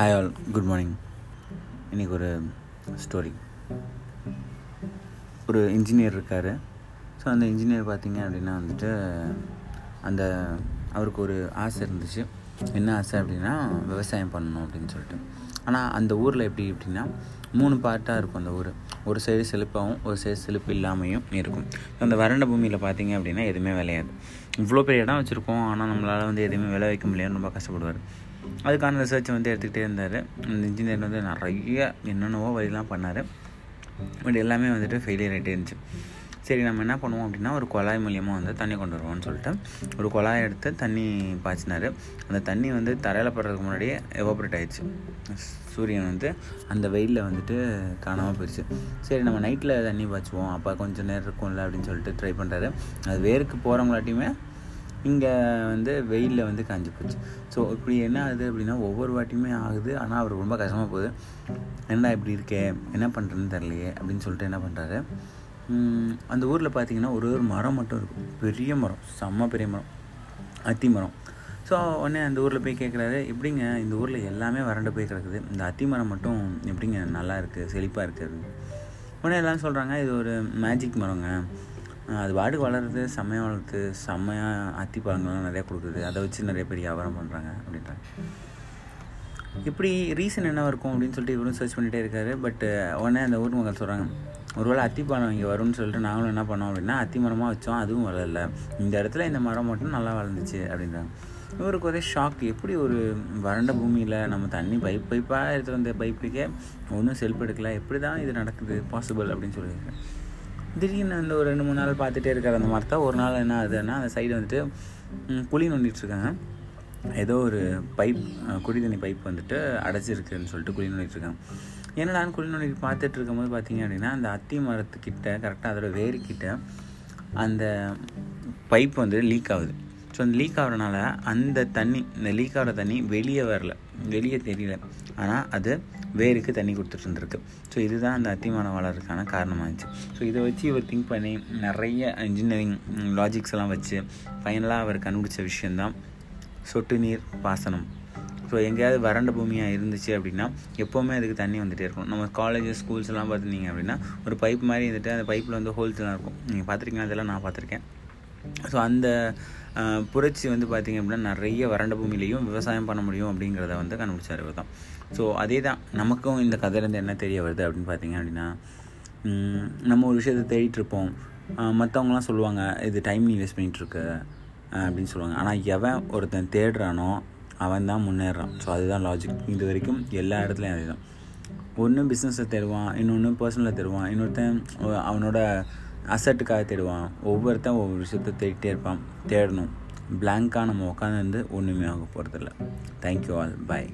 Hi all good morning இன்றைக்கி ஒரு story ஒரு இன்ஜினியர் இருக்கார். ஸோ அந்த இன்ஜினியர் பார்த்தீங்க அப்படின்னா வந்துட்டு அந்த அவருக்கு ஒரு ஆசை இருந்துச்சு. என்ன ஆசை அப்படின்னா விவசாயம் பண்ணணும் அப்படின்னு சொல்லிட்டு. ஆனால் அந்த ஊரில் எப்படி அப்படின்னா மூணு பார்ட்டாக இருக்கும் அந்த ஊர். ஒரு சைடு செழிப்பாகவும் ஒரு சைடு செழிப்பு இல்லாமையும் இருக்கும். அந்த வறண்ட பூமியில் பார்த்தீங்க அப்படின்னா எதுவுமே விளையாது. இவ்வளோ பெரிய இடம் வச்சுருக்கோம் ஆனால் நம்மளால் வந்து எதுவுமே விளை வைக்க முடியாதுன்னு ரொம்ப கஷ்டப்படுவார். அதுக்கான ரிசர்ச் வந்து எடுத்துக்கிட்டே இருந்தார். அந்த இன்ஜினியர் வந்து நிறைய என்னென்னவோ வழிலாம் பண்ணார். பட் எல்லாமே வந்துட்டு ஃபெயிலியர் ஆகிட்டே இருந்துச்சு. சரி நம்ம என்ன பண்ணுவோம் அப்படின்னா ஒரு குழாய் மூலியமாக வந்து தண்ணி கொண்டு வருவோம்னு சொல்லிட்டு ஒரு குழாய் எடுத்து தண்ணி பாய்ச்சினார். அந்த தண்ணி வந்து தரையில் படுறதுக்கு முன்னாடியே எவாபரேட் ஆயிடுச்சு. சூரியன் வந்து அந்த வெயிலில் வந்துட்டு காணாமல் போயிடுச்சு. சரி நம்ம நைட்டில் தண்ணி பாய்ச்சுவோம். அப்போ கொஞ்சம் நேரம் இருக்கும்ல அப்படின்னு சொல்லிட்டு ட்ரை பண்ணுறாரு அது வேருக்கு போகிறவங்களாட்டியுமே இங்கே வந்து வெயிலில் வந்து காஞ்சி போச்சு. ஸோ இப்படி என்ன ஆகுது அப்படின்னா ஒவ்வொரு வாட்டியுமே ஆகுது. ஆனால் அவர் ரொம்ப கஷ்டமாக போகுது. என்னடா இப்படி இருக்கே? என்ன பண்ணுறதுன்னு தெரியலையே அப்படின்னு சொல்லிட்டு என்ன பண்ணுறாரு அந்த ஊரில் பார்த்தீங்கன்னா ஒரு ஒரு மரம் மட்டும் இருக்கும். பெரிய மரம். செம்ம பெரிய மரம். அத்தி மரம். ஸோ உடனே அந்த ஊரில் போய் கேட்குறாரு எப்படிங்க? இந்த ஊரில் எல்லாமே வறண்டு போய் கிடக்குது. இந்த அத்தி மரம் மட்டும் எப்படிங்க? நல்லா இருக்குது செழிப்பாக இருக்குது உடனே எல்லாம் சொல்கிறாங்க இது ஒரு மேஜிக் மரங்க. அது பாட்டுக்கு வளருது செம்மையாக வளருது செம்மையாக அத்தி பழங்கள்லாம் நிறையா கொடுக்குது. அதை வச்சு நிறைய பேர் வியாபாரம் பண்ணுறாங்க அப்படின்றாங்க. இப்படி ரீசன் என்ன இருக்கும் அப்படின்னு சொல்லிட்டு இவரும் சர்ச் பண்ணிகிட்டே இருக்காரு. பட் உடனே அந்த ஊர் மக்கள் சொல்கிறாங்க ஒருவேளை அத்திப்பழம் இங்கே வரும்னு சொல்லிட்டு நாங்களும் என்ன பண்ணோம் அப்படின்னா அத்தி மரமாக வச்சோம் அதுவும் வளரல. இந்த இடத்துல இந்த மரம் மட்டும் நல்லா வளர்ந்துச்சு அப்படின்றாங்க. இவருக்கு ஒரே ஷாக் எப்படி ஒரு வறண்ட பூமியில் நம்ம தண்ணி பைப் பைப்பாக எடுத்துகிட்டு வந்த பைப்புக்கே ஒன்றும் செல்ஃப் எடுக்கல எப்படி தான் இது நடக்குது பாசிபிள் அப்படின்னு சொல்லியிருக்கேன் திடீர்னு அந்த ஒரு ரெண்டு மூணு நாள் பார்த்துட்டே இருக்கிற அந்த மரத்தை. ஒரு நாள் என்ன ஆகுதுன்னா அந்த சைடு வந்துட்டு குழி நோண்டிட்டுருக்காங்க ஏதோ ஒரு பைப் குடி தண்ணி பைப் வந்துட்டு அடைச்சிருக்குன்னு சொல்லிட்டு குழி நோண்டிட்டுருக்காங்க என்னடான்னு குழி நோண்டி பார்த்துட்டு இருக்கும்போது பார்த்தீங்க அப்படின்னா அந்த அத்தி மரத்துக்கிட்ட கரெக்டாக அதோட வேருக்கிட்ட அந்த பைப் வந்து லீக் ஆகுது. ஸோ அந்த லீக் ஆகிறனால அந்த தண்ணி இந்த லீக் ஆகிற தண்ணி வெளியே வரல. வெளியே தெரியல. ஆனால் அது வேருக்கு தண்ணி கொடுத்துட்டு இருந்திருக்கு. ஸோ இதுதான் அந்த அத்திமரம் காரணமாக இருந்துச்சு ஸோ இதை வச்சு இவர் திங்க் பண்ணி நிறைய இன்ஜினியரிங் லாஜிக்ஸ் எல்லாம் வச்சு ஃபைனலாக அவர் கண்டுபிடிச்ச விஷயந்தான் சொட்டு நீர் பாசனம். ஸோ எங்கேயாவது வறண்ட பூமியாக இருந்துச்சு அப்படின்னா எப்போவுமே அதுக்கு தண்ணி வந்துகிட்டே இருக்கும். நம்ம காலேஜஸ் ஸ்கூல்ஸ் எல்லாம் பார்த்துருந்தீங்க அப்படின்னா ஒரு பைப் மாதிரி இருந்துட்டு அந்த பைப்பில் வந்து ஹோல்ஸ்லாம் இருக்கும். நீங்கள் பார்த்துருக்கீங்க அதெல்லாம் நான் பார்த்துருக்கேன். ஸோ அந்த புரட்சி வந்து பார்த்திங்க அப்படின்னா நிறைய வறண்ட பூமியிலையும் விவசாயம் பண்ண முடியும் அப்படிங்கிறத வந்து கண்டுபிடிச்சார் இவர் தான் ஸோ அதே தான் நமக்கும் இந்த கதையிலேருந்து என்ன தெரிய வருது அப்படின்னு பார்த்தீங்க அப்படின்னா நம்ம ஒரு விஷயத்தை தேடிட்டுருப்போம். மற்றவங்களாம் சொல்லுவாங்க இது டைம் நீ வேஸ்ட் அப்படின்னு சொல்லுவாங்க. ஆனால் எவன் ஒருத்தன் தேடுறானோ அவன் தான் முன்னேறான் ஸோ அதுதான் லாஜிக் இது வரைக்கும் எல்லா இடத்துலையும் அதே தான் ஒன்று பிஸ்னஸை தேடுவான் இன்னொன்று பர்சனலில் தேடுவான். இன்னொருத்தன் அவனோட அசட்டுக்காக தேடுவான். ஒவ்வொருத்தன் ஒவ்வொரு விஷயத்தை தேடிட்டே இருப்பான். தேடணும். பிளாங்காக நம்ம உட்காந்துருந்து ஒன்றுமே ஆக போகிறதில்ல தேங்க்யூ ஆல் பாய்